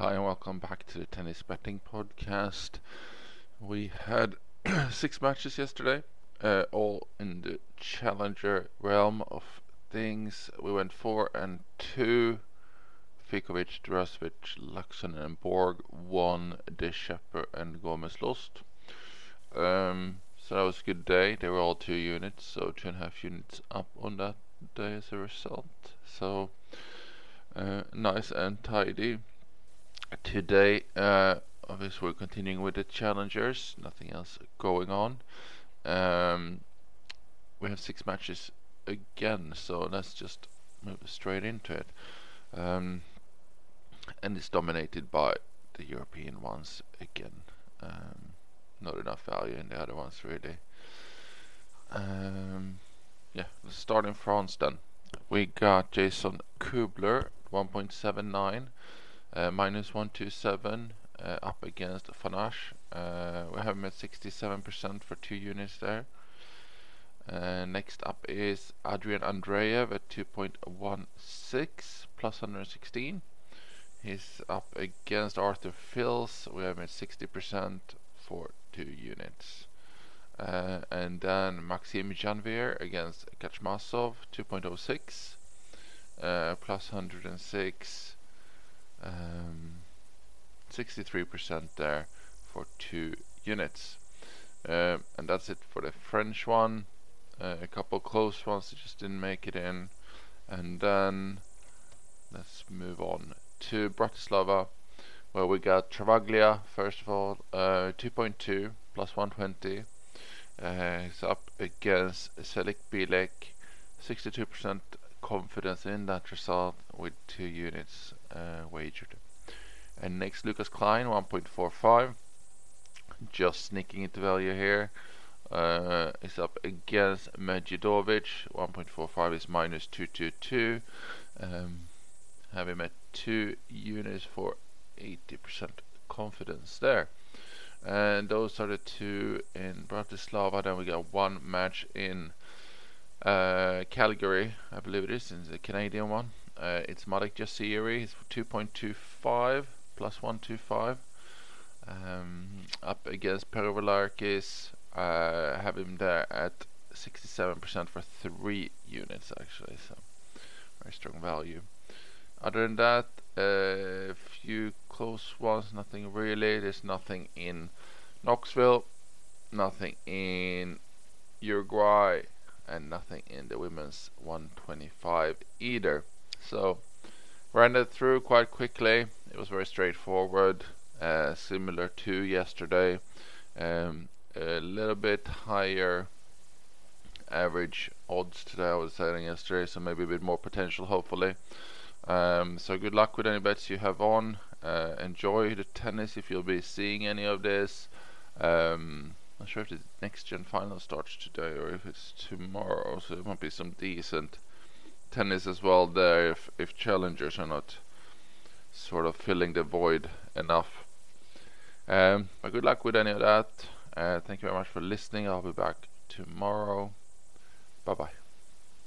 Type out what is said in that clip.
Hi, and welcome back to the Tennis Betting Podcast. We had six matches yesterday, uh, all in the challenger realm of things. We went four and two. Fikovic, Drasovic, Laaksonen, and Borg won. De Schepper and Gomez lost. Um, so that was a good day. They were all two units, so two and a half units up on that day as a result. So uh, nice and tidy. Today, uh, obviously, we're continuing with the challengers. Nothing else going on. Um, we have six matches again, so let's just move straight into it. Um, and it's dominated by the European ones again. Um, not enough value in the other ones really. Um, yeah, let's start in France then. We got Jason Kubler 1.79 uh, minus 127 uh, up against Fanash. Uh, we have him at 67% for two units there. Uh, next up is Adrian Andreev at 2.16 plus 116. He's up against Arthur Fils. We have him at 60% for two units. Uh, and then Maxim Janvier against Kachmazov 2.06 uh, plus 106. Um, 63% there for two units. Um, and that's it for the French one. Uh, a couple close ones that just didn't make it in. And then let's move on to Bratislava, where we got Travaglia, first of all, uh, 2.2 plus 120. Uh, he's up against Selik Bilek, 62% confidence in that result with two units uh, wagered. And next, Lukas Klein, 1.45. Just sneaking into value here. Uh, is up against Medjedovic. 1.45 is minus 222. Um, have him at two units for 80% confidence there. And those are the two in Bratislava. Then we got one match in uh, Calgary, I believe it is, in the Canadian one. Uh, it's Marek Jasiri, he's 2.25 plus 125. Um, up against Perovalarkis, uh, have him there at 67% for three units actually, so very strong value. Other than that, a uh, few close ones, nothing really. There's nothing in Knoxville, nothing in Uruguay, and nothing in the women's 125 either. So ran it through quite quickly. It was very straightforward, uh, similar to yesterday. Um, a little bit higher average odds today I was saying yesterday, so maybe a bit more potential hopefully. Um, so good luck with any bets you have on. Uh, enjoy the tennis if you'll be seeing any of this. Um, not sure if the next gen final starts today or if it's tomorrow, so there might be some decent tennis as well there if, if challengers are not sort of filling the void enough. Um, but good luck with any of that. Uh, thank you very much for listening. I'll be back tomorrow. Bye bye.